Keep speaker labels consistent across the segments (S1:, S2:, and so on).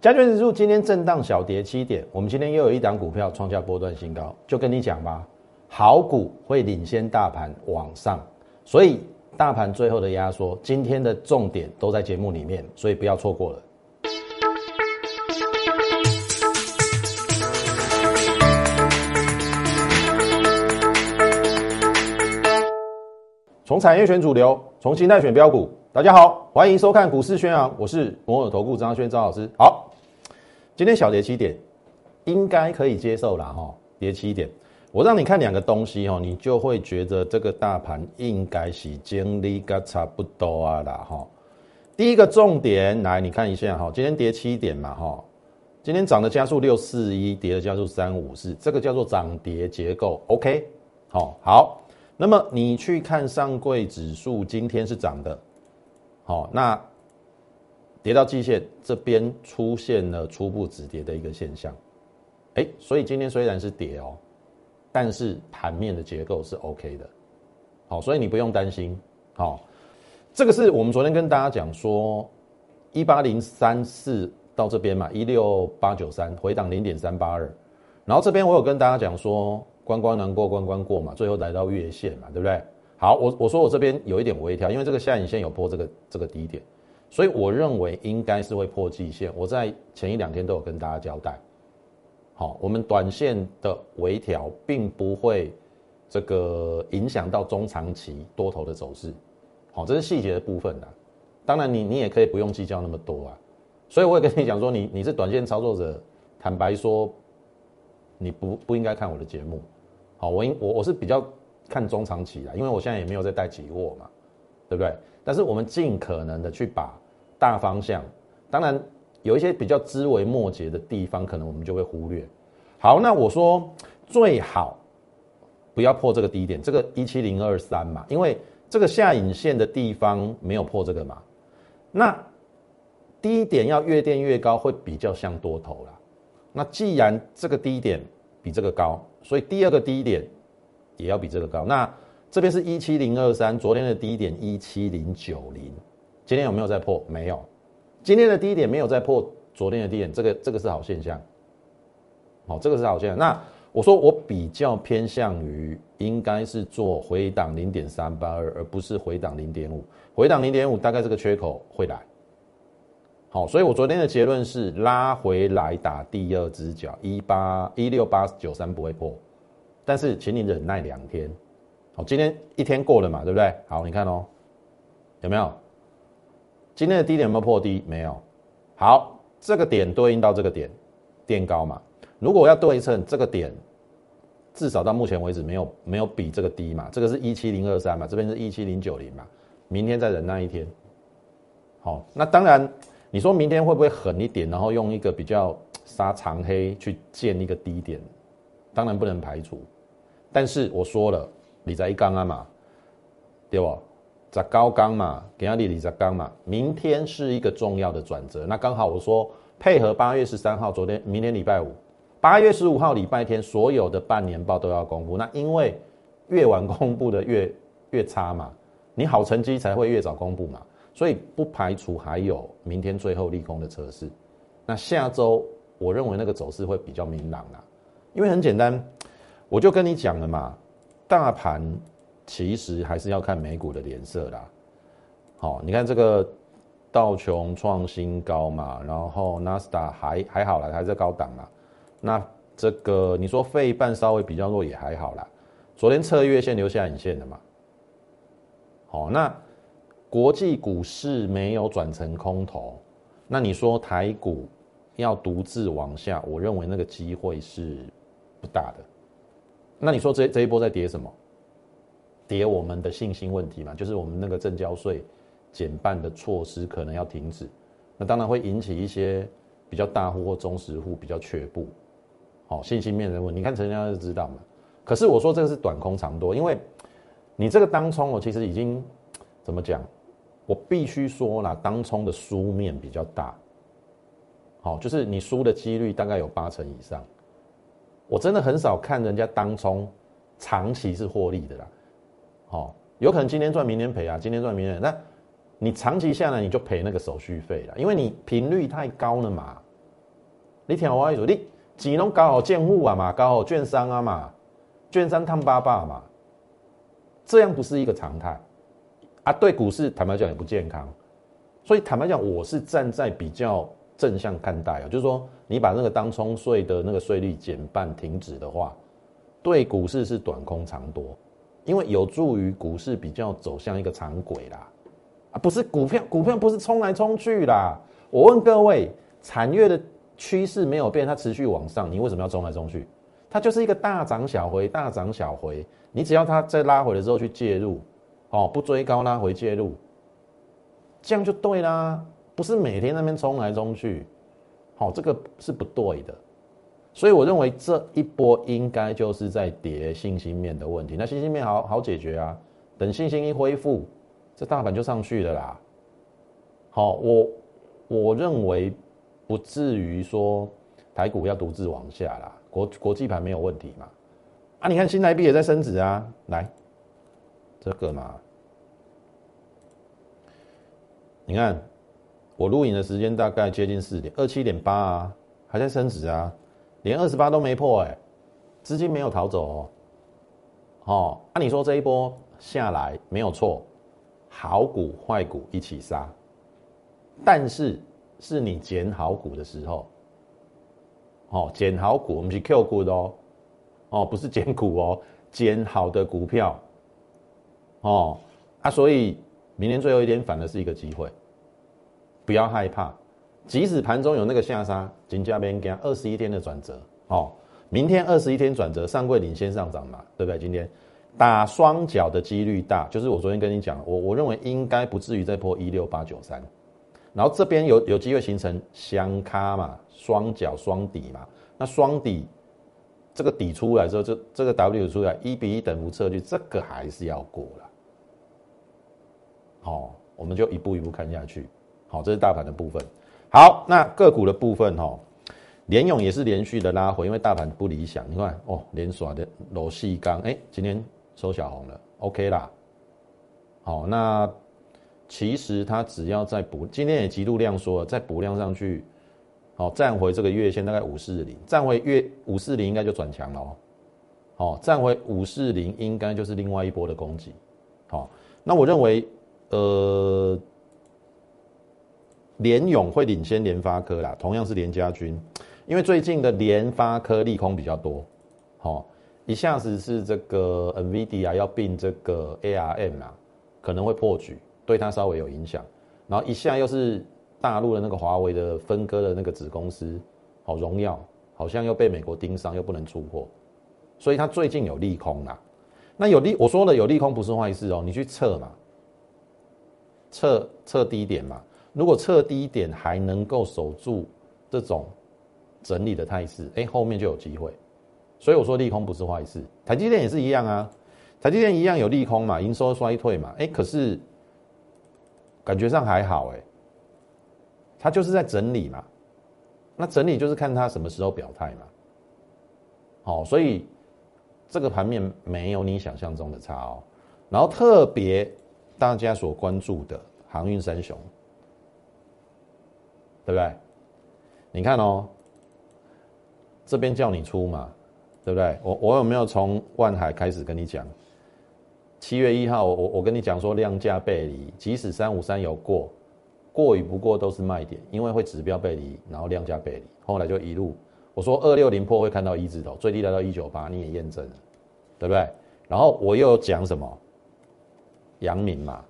S1: 加权指数今天震荡小跌七点，我们今天又有一档股票创下波段新高，就跟你讲吧，好股会领先大盘往上，所以大盘最后的压缩，今天的重点都在节目里面，所以不要错过了。从产业选主流，从心态选标股。大家好，欢迎收看股市宣扬，我是摩尔投顾张轩张老师。好。今天小跌七点，应该可以接受了哈。跌七点，我让你看两个东西哈，你就会觉得这个大盘应该是经历个差不多啊啦哈。第一个重点来，你看一下哈，今天跌七点嘛哈，今天涨的加速六四一，跌的加速三五四，这个叫做涨跌结构，OK，好好。那么你去看上柜指数，今天是涨的，好那。跌到季线这边出现了初步止跌的一个现象，哎，所以今天虽然是跌哦，但是盘面的结构是 OK 的，好，所以你不用担心，好，这个是我们昨天跟大家讲说，一八零三四到这边嘛，一六八九三回档零点三八二，然后这边我有跟大家讲说，关关难过关关过嘛，最后来到月线嘛，对不对？好，我我说我这边有一点微调，因为这个下影线有破这个这个低点。所以我认为应该是会破季线，我在前一两天都有跟大家交代。好，我们短线的微调并不会这个影响到中长期多头的走势。好，这是细节的部分的。当然，你你也可以不用计较那么多啊。所以我也跟你讲说，你你是短线操作者，坦白说，你不不应该看我的节目。好，我应我我是比较看中长期的，因为我现在也没有在带期货嘛，对不对？但是我们尽可能的去把大方向，当然有一些比较枝微末节的地方，可能我们就会忽略。好，那我说最好不要破这个低点，这个一七零二三嘛，因为这个下影线的地方没有破这个嘛。那低点要越垫越高，会比较像多头啦。那既然这个低点比这个高，所以第二个低点也要比这个高。那这边是一七零二三，昨天的低点一七零九零，今天有没有再破？没有，今天的低点没有再破昨天的低点，这个这个是好现象。好，这个是好现象。那我说我比较偏向于应该是做回档零点三八二，而不是回档零点五。回档零点五大概这个缺口会来。好，所以我昨天的结论是拉回来打第二只脚，一八一六八九三不会破，但是请你忍耐两天。好，今天一天过了嘛，对不对？好，你看哦，有没有？今天的低点有没有破低？没有。好，这个点对应到这个点，垫高嘛。如果要对称这个点，至少到目前为止没有没有比这个低嘛。这个是一七零二三嘛，这边是一七零九零嘛。明天再忍耐一天。好，那当然，你说明天会不会狠一点，然后用一个比较杀长黑去建一个低点？当然不能排除。但是我说了。你在一缸啊嘛，对不？在高缸嘛，给阿里你在刚嘛。明天是一个重要的转折，那刚好我说配合八月十三号，昨天明天礼拜五，八月十五号礼拜天，所有的半年报都要公布。那因为越晚公布的越越差嘛，你好成绩才会越早公布嘛，所以不排除还有明天最后利空的测试。那下周我认为那个走势会比较明朗啦，因为很简单，我就跟你讲了嘛。大盘其实还是要看美股的脸色啦。好，你看这个道琼创新高嘛，然后纳斯达还还好啦，还在高档嘛。那这个你说费半稍微比较弱也还好啦。昨天测月线留下影线的嘛。好，那国际股市没有转成空头，那你说台股要独自往下，我认为那个机会是不大的。那你说这这一波在跌什么？跌我们的信心问题嘛，就是我们那个正交税减半的措施可能要停止，那当然会引起一些比较大户或中实户比较却步，好信心面的问。你看成交量就知道嘛。可是我说这个是短空长多，因为你这个当冲我其实已经怎么讲？我必须说了，当冲的输面比较大，好，就是你输的几率大概有八成以上。我真的很少看人家当冲，长期是获利的啦，好，有可能今天赚明天赔啊，今天赚明天，那你长期下来你就赔那个手续费了，因为你频率太高了嘛，你听我意思，你只能搞好建户啊嘛，搞好券商啊嘛，券商探爸爸嘛，这样不是一个常态。啊。对股市坦白讲也不健康，所以坦白讲，我是站在比较正向看待啊，就是说你把那个当冲税的那个税率减半停止的话，对股市是短空长多，因为有助于股市比较走向一个长轨啦。啊，不是股票，股票不是冲来冲去啦。我问各位，产业的。趋势没有变，它持续往上，你为什么要冲来冲去？它就是一个大涨小回，大涨小回。你只要它在拉回的时候去介入，哦，不追高拉回介入，这样就对啦。不是每天那边冲来冲去，好，这个是不对的。所以我认为这一波应该就是在跌信心面的问题。那信心面好好解决啊，等信心一恢复，这大盘就上去了啦。好，我我认为。不至于说台股要独自往下啦，国国际盘没有问题嘛？啊，你看新台币也在升值啊，来这个嘛，你看我录影的时间大概接近四点二七点八啊，还在升值啊，连二十八都没破哎，资金没有逃走哦。哦，按你说这一波下来没有错，好股坏股一起杀，但是。是你捡好股的时候，哦，捡好股，我们是 Q 股的哦，哦，不是捡股哦，捡好的股票，哦，啊，所以明年最后一天反而是一个机会，不要害怕，即使盘中有那个下杀，金价边给二十一天的转折，哦，明天二十一天转折，上柜领先上涨嘛，对不对？今天打双脚的几率大，就是我昨天跟你讲，我我认为应该不至于再破一六八九三。然后这边有有机会形成相卡嘛，双脚双底嘛，那双底这个底出来之后，这这个 W 出来一比一等幅测距，这个还是要过了。好，我们就一步一步看下去。好，这是大盘的部分。好，那个股的部分哈，联勇也是连续的拉回，因为大盘不理想。你看哦，连耍的螺细钢，哎，今天收小红了，OK 啦。好，那。其实它只要再补，今天也极度量缩了，再补量上去，好站回这个月线大概五四零，站回月五四零应该就转强了哦。好，站回五四零应该就是另外一波的攻击。好，那我认为，呃，联勇会领先联发科啦，同样是联家军，因为最近的联发科利空比较多。好，一下子是这个 NVIDIA 要并这个 ARM 啊，可能会破局。对它稍微有影响，然后一下又是大陆的那个华为的分割的那个子公司，好荣耀好像又被美国盯上，又不能出货，所以它最近有利空啦。那有利我说的有利空不是坏事哦，你去测嘛，测测低点嘛，如果测低点还能够守住这种整理的态势，哎，后面就有机会。所以我说利空不是坏事，台积电也是一样啊，台积电一样有利空嘛，营收衰退嘛，哎，可是。感觉上还好哎，它就是在整理嘛，那整理就是看它什么时候表态嘛。好，所以这个盘面没有你想象中的差哦。然后特别大家所关注的航运三雄，对不对？你看哦，这边叫你出嘛，对不对？我我有没有从万海开始跟你讲？七月一号，我我跟你讲说量价背离，即使三五三有过，过与不过都是卖点，因为会指标背离，然后量价背离，后来就一路我说二六零破会看到一字头，最低来到一九八，你也验证了，对不对？然后我又讲什么？阳明嘛，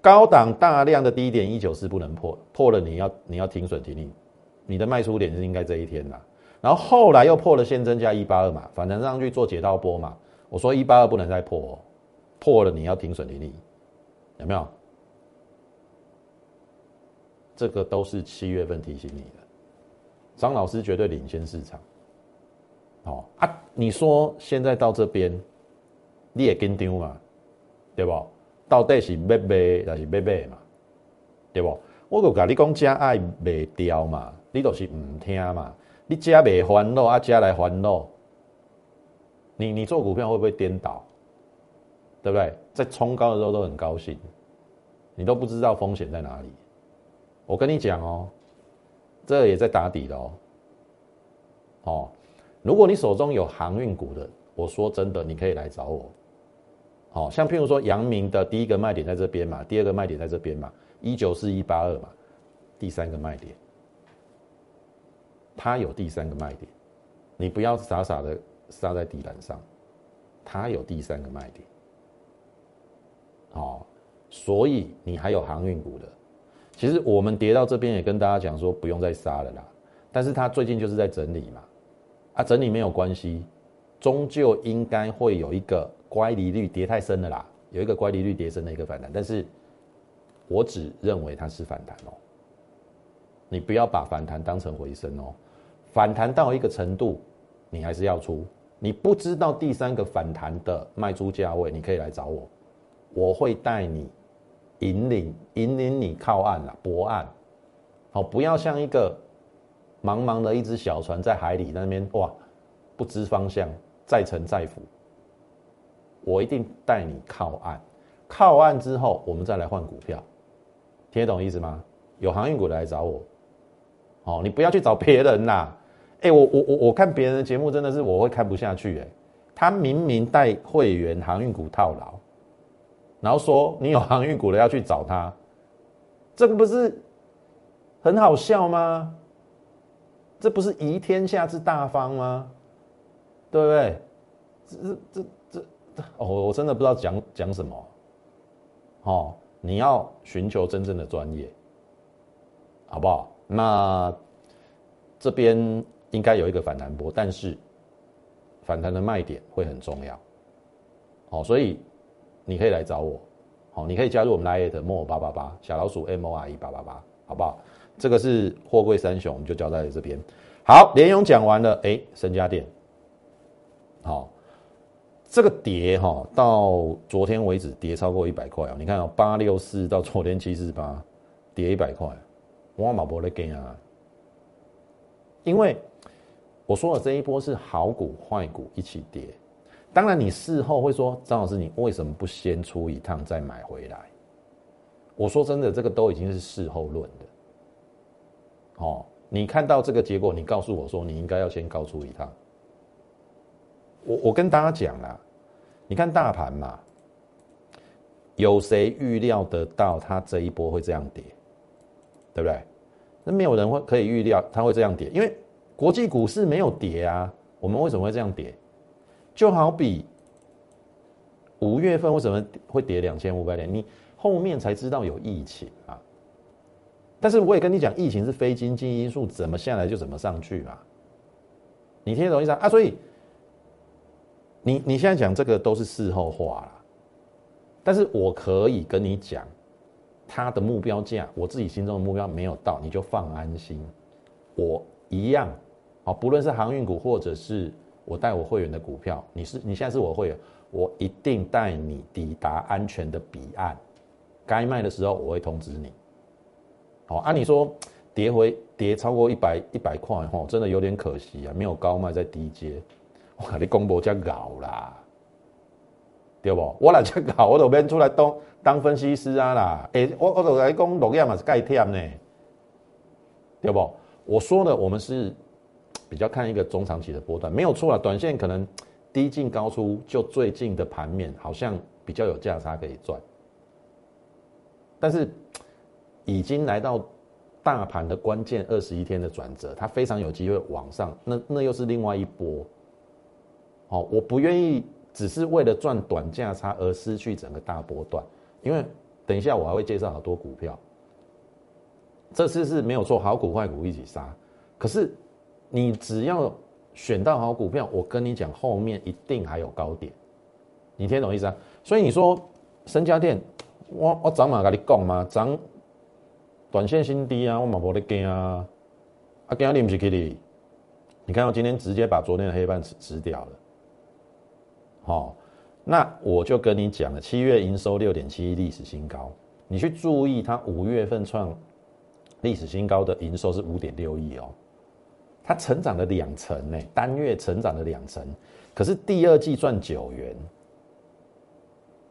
S1: 高档大量的低点一九四不能破，破了你要你要停损停利，你的卖出点是应该这一天啦。然后后来又破了先增加一八二嘛，反弹上去做解套波嘛，我说一八二不能再破。破了你要停损停利，有没有？这个都是七月份提醒你的，张老师绝对领先市场。哦啊，你说现在到这边，你也跟丢嘛，对不？到底是要卖还是要卖嘛？对不？我就跟你讲，加爱卖掉嘛，你都是唔听嘛，你加卖烦恼啊，加来烦恼，你你做股票会不会颠倒？对不对？在冲高的时候都很高兴，你都不知道风险在哪里。我跟你讲哦，这也在打底的哦。哦，如果你手中有航运股的，我说真的，你可以来找我。好像譬如说阳明的第一个卖点在这边嘛，第二个卖点在这边嘛，一九四一八二嘛，第三个卖点，它有第三个卖点，你不要傻傻的杀在地板上，它有第三个卖点。哦，所以你还有航运股的，其实我们跌到这边也跟大家讲说不用再杀了啦，但是它最近就是在整理嘛，啊，整理没有关系，终究应该会有一个。乖离率跌太深了啦，有一个乖离率跌深的一个反弹，但是我只认为它是反弹哦，你不要把反弹当成回升哦，反弹到一个程度，你还是要出，你不知道第三个反弹的卖出价位，你可以来找我，我会带你引领引领你靠岸了，泊岸，好，不要像一个茫茫的一只小船在海里那边哇，不知方向，再沉再浮。我一定带你靠岸，靠岸之后，我们再来换股票，听得懂意思吗？有航运股来找我，哦，你不要去找别人啦。哎，我我我我看别人的节目真的是我会看不下去哎，他明明带会员航运股套牢，然后说你有航运股的要去找他，这个不是很好笑吗？这不是移天下之大方吗？对不对？这这。我，我真的不知道讲讲什么。哦，你要寻求真正的专业，好不好？那这边应该有一个反弹波，但是反弹的卖点会很重要。好，所以你可以来找我。好，你可以加入我们 Lite 莫八八八小老鼠 M O R E 八八八，好不好？这个是货柜三雄，我们就交在这边。好，连勇讲完了，哎，深家店，好。这个跌哈，到昨天为止跌超过一百块啊！你看哦，八六四到昨天七四八，跌一百块，我马博的给啊！因为我说的这一波是好股坏股一起跌，当然你事后会说张老师，你为什么不先出一趟再买回来？我说真的，这个都已经是事后论的。哦，你看到这个结果，你告诉我说你应该要先高出一趟。我我跟大家讲啦，你看大盘嘛，有谁预料得到它这一波会这样跌，对不对？那没有人会可以预料它会这样跌，因为国际股市没有跌啊。我们为什么会这样跌？就好比五月份为什么会跌两千五百点？你后面才知道有疫情啊。但是我也跟你讲，疫情是非经济因素，怎么下来就怎么上去嘛。你听懂意思啊啊？所以。你你现在讲这个都是事后话了，但是我可以跟你讲，他的目标价，我自己心中的目标没有到，你就放安心。我一样，好，不论是航运股或者是我带我会员的股票，你是你现在是我会员，我一定带你抵达安全的彼岸。该卖的时候我会通知你。好，按你说跌回跌超过一百一百块哈，真的有点可惜啊，没有高卖在低阶。我跟你公布才搞啦，对不？我来才搞，我都免出来当当分析师啊啦。诶，我我都来讲落叶嘛是钙天呢，对不？我说的我们是比较看一个中长期的波段，没有错啊。短线可能低进高出，就最近的盘面好像比较有价差可以赚，但是已经来到大盘的关键二十一天的转折，它非常有机会往上，那那又是另外一波。好，我不愿意只是为了赚短价差而失去整个大波段，因为等一下我还会介绍好多股票，这次是没有错，好股坏股一起杀。可是你只要选到好股票，我跟你讲，后面一定还有高点，你听懂意思啊？所以你说深家电，我我涨嘛跟你讲嘛，涨短线新低啊，我嘛无得惊啊，啊惊你不是给你？你看到今天直接把昨天的黑板吃吃掉了。好，那我就跟你讲了，七月营收六点七亿历史新高，你去注意它五月份创历史新高的营收是五点六亿哦，它成长了两成呢，单月成长了两成，可是第二季赚九元，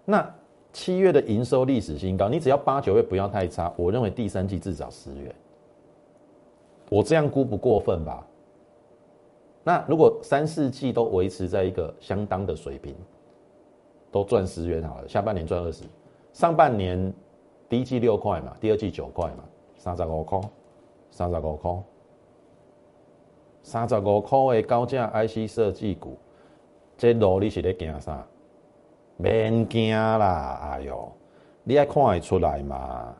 S1: 那七月的营收历史新高，你只要八九月不要太差，我认为第三季至少十元，我这样估不过分吧？那如果三四季都维持在一个相当的水平，都赚十元好了，下半年赚二十，上半年第一季六块嘛，第二季九块嘛，三十五块，三十五块，三十五块的高价 IC 设计股，这路你是咧惊啥？免惊啦，哎呦，你爱看会出来嘛？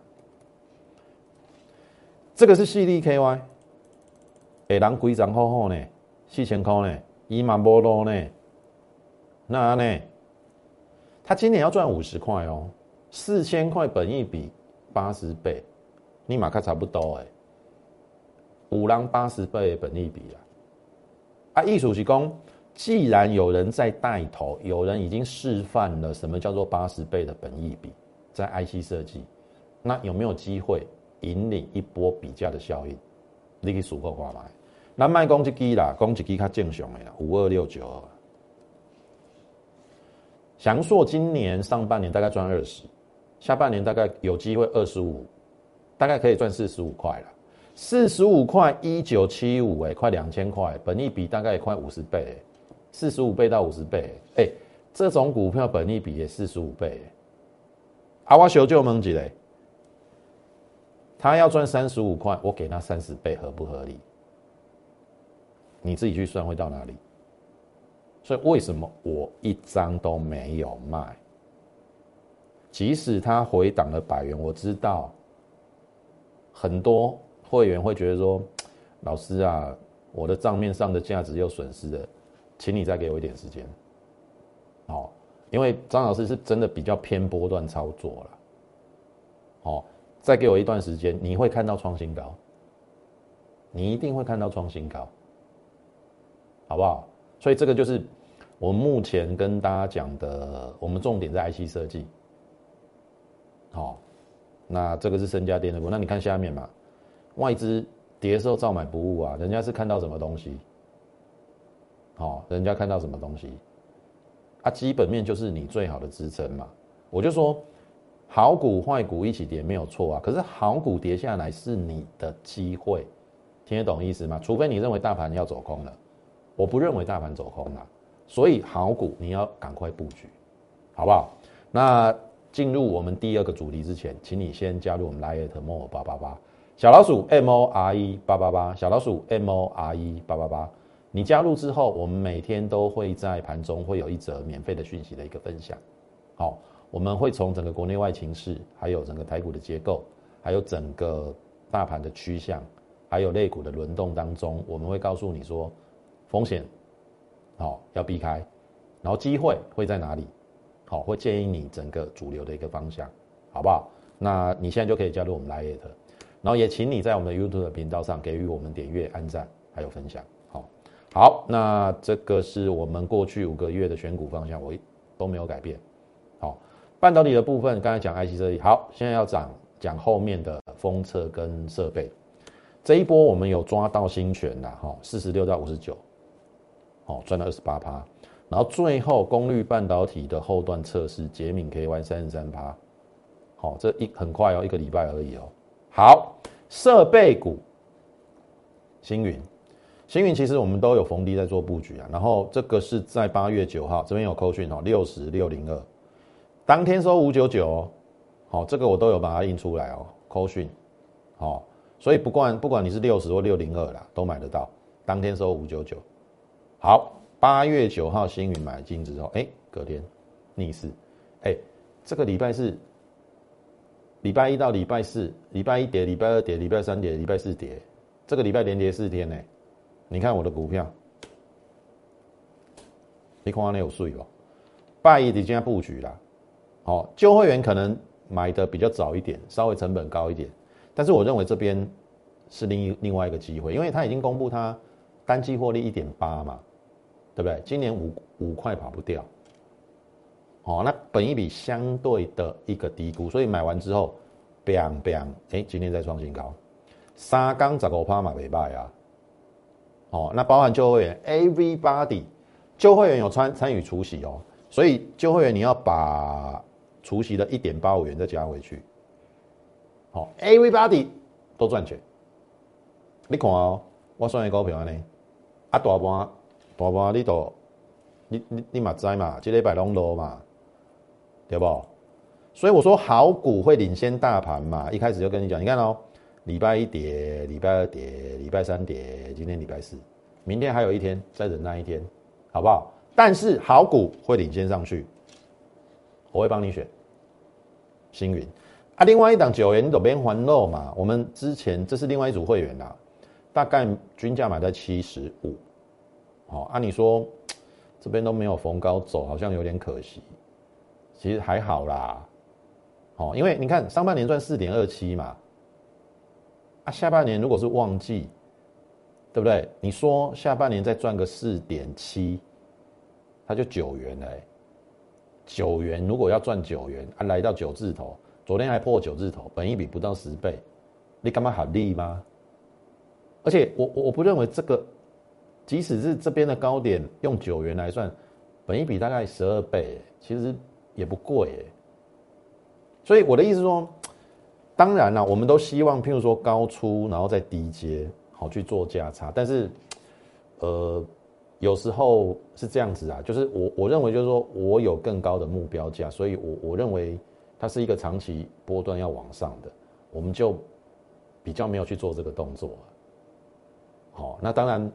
S1: 这个是 CDKY，诶，人规张好好呢。四千块呢，伊嘛无路呢，那呢？他今年要赚五十块哦，四千块本益比八十倍，你马卡差不多诶，五郎八十倍本益比啊！啊，艺术是讲，既然有人在带头，有人已经示范了什么叫做八十倍的本益比，在 IC 设计，那有没有机会引领一波比价的效应？你可以数过挂买。咱卖讲一支啦，讲一支较正常的啦，五二六九二。翔硕今年上半年大概赚二十，下半年大概有机会二十五，大概可以赚四十五块了。四十五块一九七五，哎，快两千块，本益比大概也快五十倍，四十五倍到五十倍，哎，这种股票本益比也四十五倍。阿我修就问一嘞，他要赚三十五块，我给他三十倍，合不合理？你自己去算会到哪里？所以为什么我一张都没有卖？即使它回档了百元，我知道很多会员会觉得说：“老师啊，我的账面上的价值又损失了，请你再给我一点时间。”好，因为张老师是真的比较偏波段操作了。好，再给我一段时间，你会看到创新高，你一定会看到创新高。好不好？所以这个就是我们目前跟大家讲的，我们重点在 IC 设计。好，那这个是身家电的股，那你看下面嘛，外资跌的时候照买不误啊，人家是看到什么东西？好，人家看到什么东西？啊，基本面就是你最好的支撑嘛。我就说，好股坏股一起跌没有错啊，可是好股跌下来是你的机会，听得懂意思吗？除非你认为大盘要走空了。我不认为大盘走空了，所以好股你要赶快布局，好不好？那进入我们第二个主题之前，请你先加入我们 Lite More 八八八小老鼠 M O R E 八八八小老鼠 M O R E 八八八。你加入之后，我们每天都会在盘中会有一则免费的讯息的一个分享。好，我们会从整个国内外情势，还有整个台股的结构，还有整个大盘的趋向，还有类股的轮动当中，我们会告诉你说。风险，好要避开，然后机会会在哪里？好，会建议你整个主流的一个方向，好不好？那你现在就可以加入我们 Lite，然后也请你在我们的 YouTube 频道上给予我们点阅、按赞还有分享。好，好，那这个是我们过去五个月的选股方向，我都没有改变。好，半导体的部分刚才讲 IC 设计，好，现在要讲讲后面的封测跟设备。这一波我们有抓到新权的哈，四十六到五十九。哦，赚了二十八趴，然后最后功率半导体的后段测试，捷敏 KY 三十三趴，好，这一很快哦，一个礼拜而已哦。好，设备股，星云，星云其实我们都有逢低在做布局啊。然后这个是在八月九号，这边有扣讯哦，六十六零二，当天收五九九哦，好，这个我都有把它印出来哦，扣讯，好，所以不管不管你是六十或六零二啦，都买得到，当天收五九九。好，八月九号星云买进之后，哎，隔天逆势，哎，这个礼拜是礼拜一到礼拜四，礼拜一跌，礼拜二跌，礼拜三跌，礼拜四跌，这个礼拜连跌四天呢。你看我的股票，你看那有税哦，拜一已经布局了。好，旧会员可能买的比较早一点，稍微成本高一点，但是我认为这边是另一另外一个机会，因为他已经公布他单季获利一点八嘛。对不对？今年五五块跑不掉，哦，那本一比相对的一个低估，所以买完之后，bang bang，哎，今天再创新高，三缸十五趴嘛，没败啊，哦，那包含旧会员，everybody，旧会员有参参与除息哦，所以旧会员你要把除息的一点八五元再加回去，好，everybody 都赚钱，你看哦，我算一个股票呢。啊，大盘大盘你都你你你嘛知嘛，这礼拜拢落嘛，对不？所以我说好股会领先大盘嘛，一开始就跟你讲，你看哦，礼拜一跌，礼拜二跌，礼拜三跌，今天礼拜四，明天还有一天，再忍耐一天，好不好？但是好股会领先上去，我会帮你选星云啊。另外一档九元左边环肉嘛，我们之前这是另外一组会员啦，大概均价买在七十五，好，按你说这边都没有逢高走，好像有点可惜，其实还好啦。哦，因为你看上半年赚四点二七嘛，啊，下半年如果是旺季，对不对？你说下半年再赚个四点七，它就九元嘞。九元如果要赚九元啊，来到九字头，昨天还破九字头，本一比不到十倍，你干嘛好利吗？而且我我我不认为这个，即使是这边的高点用九元来算，本一比大概十二倍，其实也不贵。所以我的意思说，当然了，我们都希望，譬如说高出，然后再低接，好去做价差。但是，呃，有时候是这样子啊，就是我我认为就是说我有更高的目标价，所以我我认为它是一个长期波段要往上的，我们就比较没有去做这个动作。好，那当然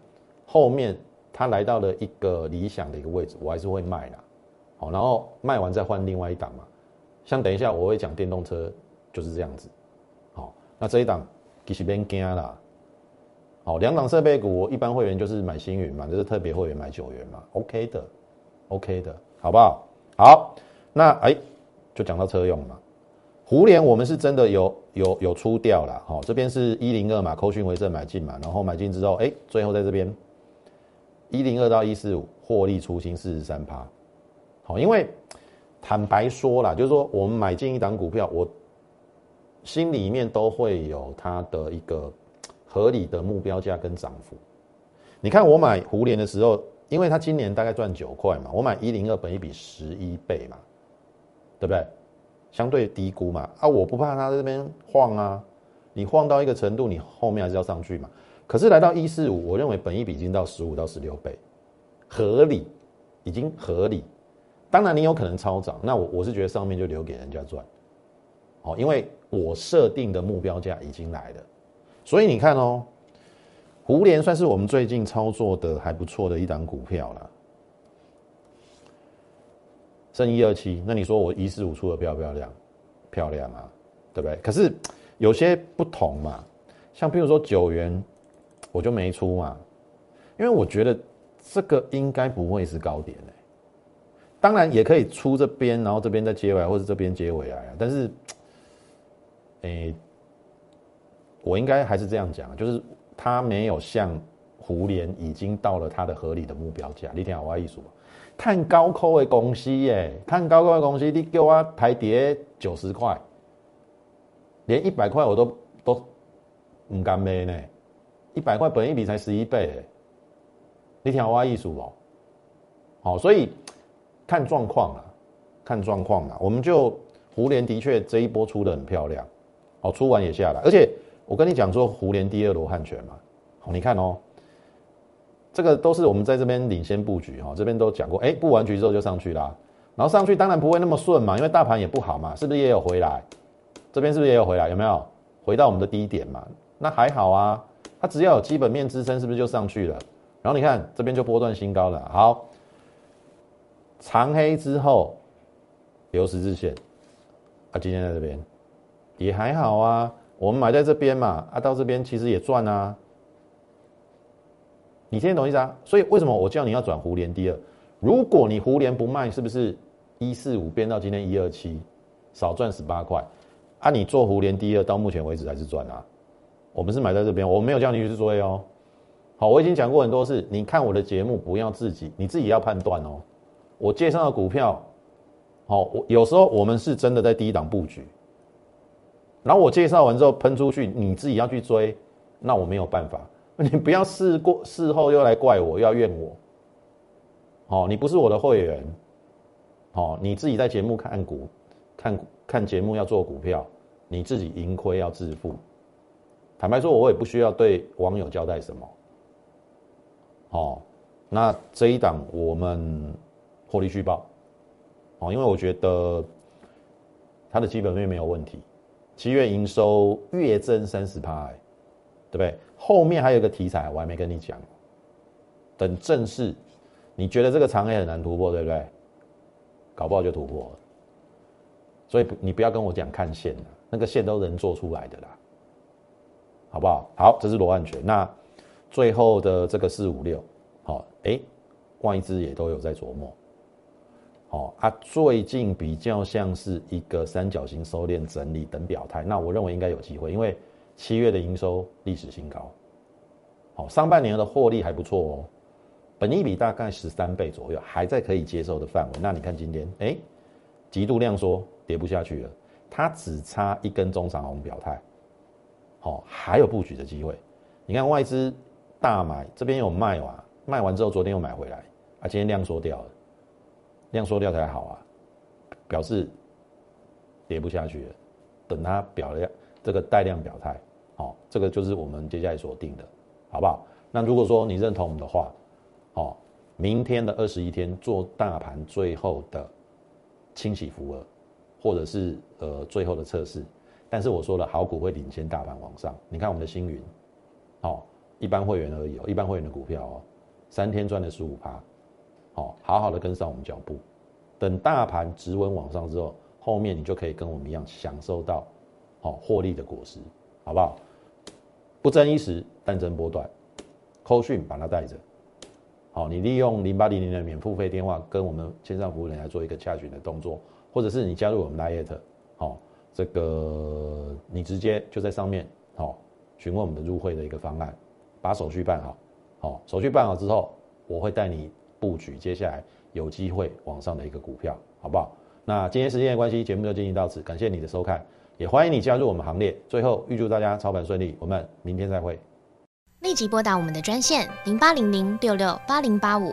S1: 后面它来到了一个理想的一个位置，我还是会卖的。好，然后卖完再换另外一档嘛。像等一下我会讲电动车，就是这样子。好，那这一档其实别惊啦。好，两档设备股，一般会员就是买星云嘛，就是特别会员买九元嘛，OK 的，OK 的，好不好？好，那哎，就讲到车用嘛。胡联我们是真的有有有出掉了，好，这边是一零二嘛，扣讯回正买进嘛，然后买进之后，哎，最后在这边一零二到一四五获利出清四十三趴。好，因为。坦白说啦，就是说我们买进一档股票，我心里面都会有它的一个合理的目标价跟涨幅。你看我买胡联的时候，因为它今年大概赚九块嘛，我买一零二本一比十一倍嘛，对不对？相对低估嘛，啊，我不怕它这边晃啊，你晃到一个程度，你后面还是要上去嘛。可是来到一四五，我认为本一比已经到十五到十六倍，合理，已经合理。当然，你有可能超涨，那我我是觉得上面就留给人家赚，哦，因为我设定的目标价已经来了，所以你看哦，胡联算是我们最近操作的还不错的一档股票了，剩一二七，那你说我一四五出的漂不漂亮？漂亮啊，对不对？可是有些不同嘛，像譬如说九元，我就没出嘛，因为我觉得这个应该不会是高点的。当然也可以出这边，然后这边再接回来，或者这边接回来啊。但是，诶，我应该还是这样讲，就是它没有像胡联已经到了它的合理的目标价。你听我意思吧？看高科的公司耶，看高科的公司，你给我排跌九十块，连一百块我都都唔敢买呢。一百块本一比才十一倍，你听我意思哦？好，所以。看状况啊，看状况啊，我们就胡联的确这一波出的很漂亮，哦，出完也下来，而且我跟你讲说胡联第二罗汉拳嘛，好，你看哦，这个都是我们在这边领先布局哈，这边都讲过，哎，布完局之后就上去啦，然后上去当然不会那么顺嘛，因为大盘也不好嘛，是不是也有回来？这边是不是也有回来？有没有回到我们的低点嘛？那还好啊，它只要有基本面支撑，是不是就上去了？然后你看这边就波段新高了，好。长黑之后留十字线，啊，今天在这边也还好啊，我们买在这边嘛，啊，到这边其实也赚啊。你听懂意思啊？所以为什么我叫你要转胡联第二？如果你胡联不卖，是不是一四五变到今天一二七，少赚十八块？啊，你做胡联第二到目前为止还是赚啊。我们是买在这边，我没有叫你去追哦。好，我已经讲过很多次，你看我的节目不要自己，你自己要判断哦。我介绍的股票，好，我有时候我们是真的在低档布局，然后我介绍完之后喷出去，你自己要去追，那我没有办法，你不要事过事后又来怪我，又要怨我，好，你不是我的会员，好，你自己在节目看股，看看节目要做股票，你自己盈亏要自负，坦白说，我也不需要对网友交代什么，哦，那这一档我们获利续报，哦，因为我觉得它的基本面没有问题，七月营收月增三十趴，对不对？后面还有一个题材我还没跟你讲，等正式，你觉得这个长 A 很难突破，对不对？搞不好就突破了，所以你不要跟我讲看线了，那个线都人做出来的啦，好不好？好，这是罗汉拳，那。最后的这个四五六，好，哎，外资也都有在琢磨，好，啊，最近比较像是一个三角形收敛整理等表态，那我认为应该有机会，因为七月的营收历史新高，好，上半年的获利还不错哦，本益比大概十三倍左右，还在可以接受的范围。那你看今天，哎，极度量缩，跌不下去了，它只差一根中长红表态，好，还有布局的机会。你看外资。大买这边有卖完，卖完之后昨天又买回来，啊，今天量缩掉了，量缩掉才好啊，表示跌不下去了，等它表量这个带量表态，好，这个就是我们接下来锁定的，好不好？那如果说你认同我们的话，哦，明天的二十一天做大盘最后的清洗符额，或者是呃最后的测试，但是我说了，好股会领先大盘往上，你看我们的星云，好。一般会员而已哦，一般会员的股票哦，三天赚了十五趴，好，好好的跟上我们脚步，等大盘直稳往上之后，后面你就可以跟我们一样享受到好获利的果实，好不好？不争一时，但争波段，扣讯把它带着，好，你利用零八零零的免付费电话跟我们线上服务人来做一个洽询的动作，或者是你加入我们 Lite，好，这个你直接就在上面好询问我们的入会的一个方案。把手续办好，好，手续办好之后，我会带你布局接下来有机会往上的一个股票，好不好？那今天时间的关系，节目就进行到此，感谢你的收看，也欢迎你加入我们行列。最后预祝大家操盘顺利，我们明天再会。立即拨打我们的专线零八零零六六八零八五。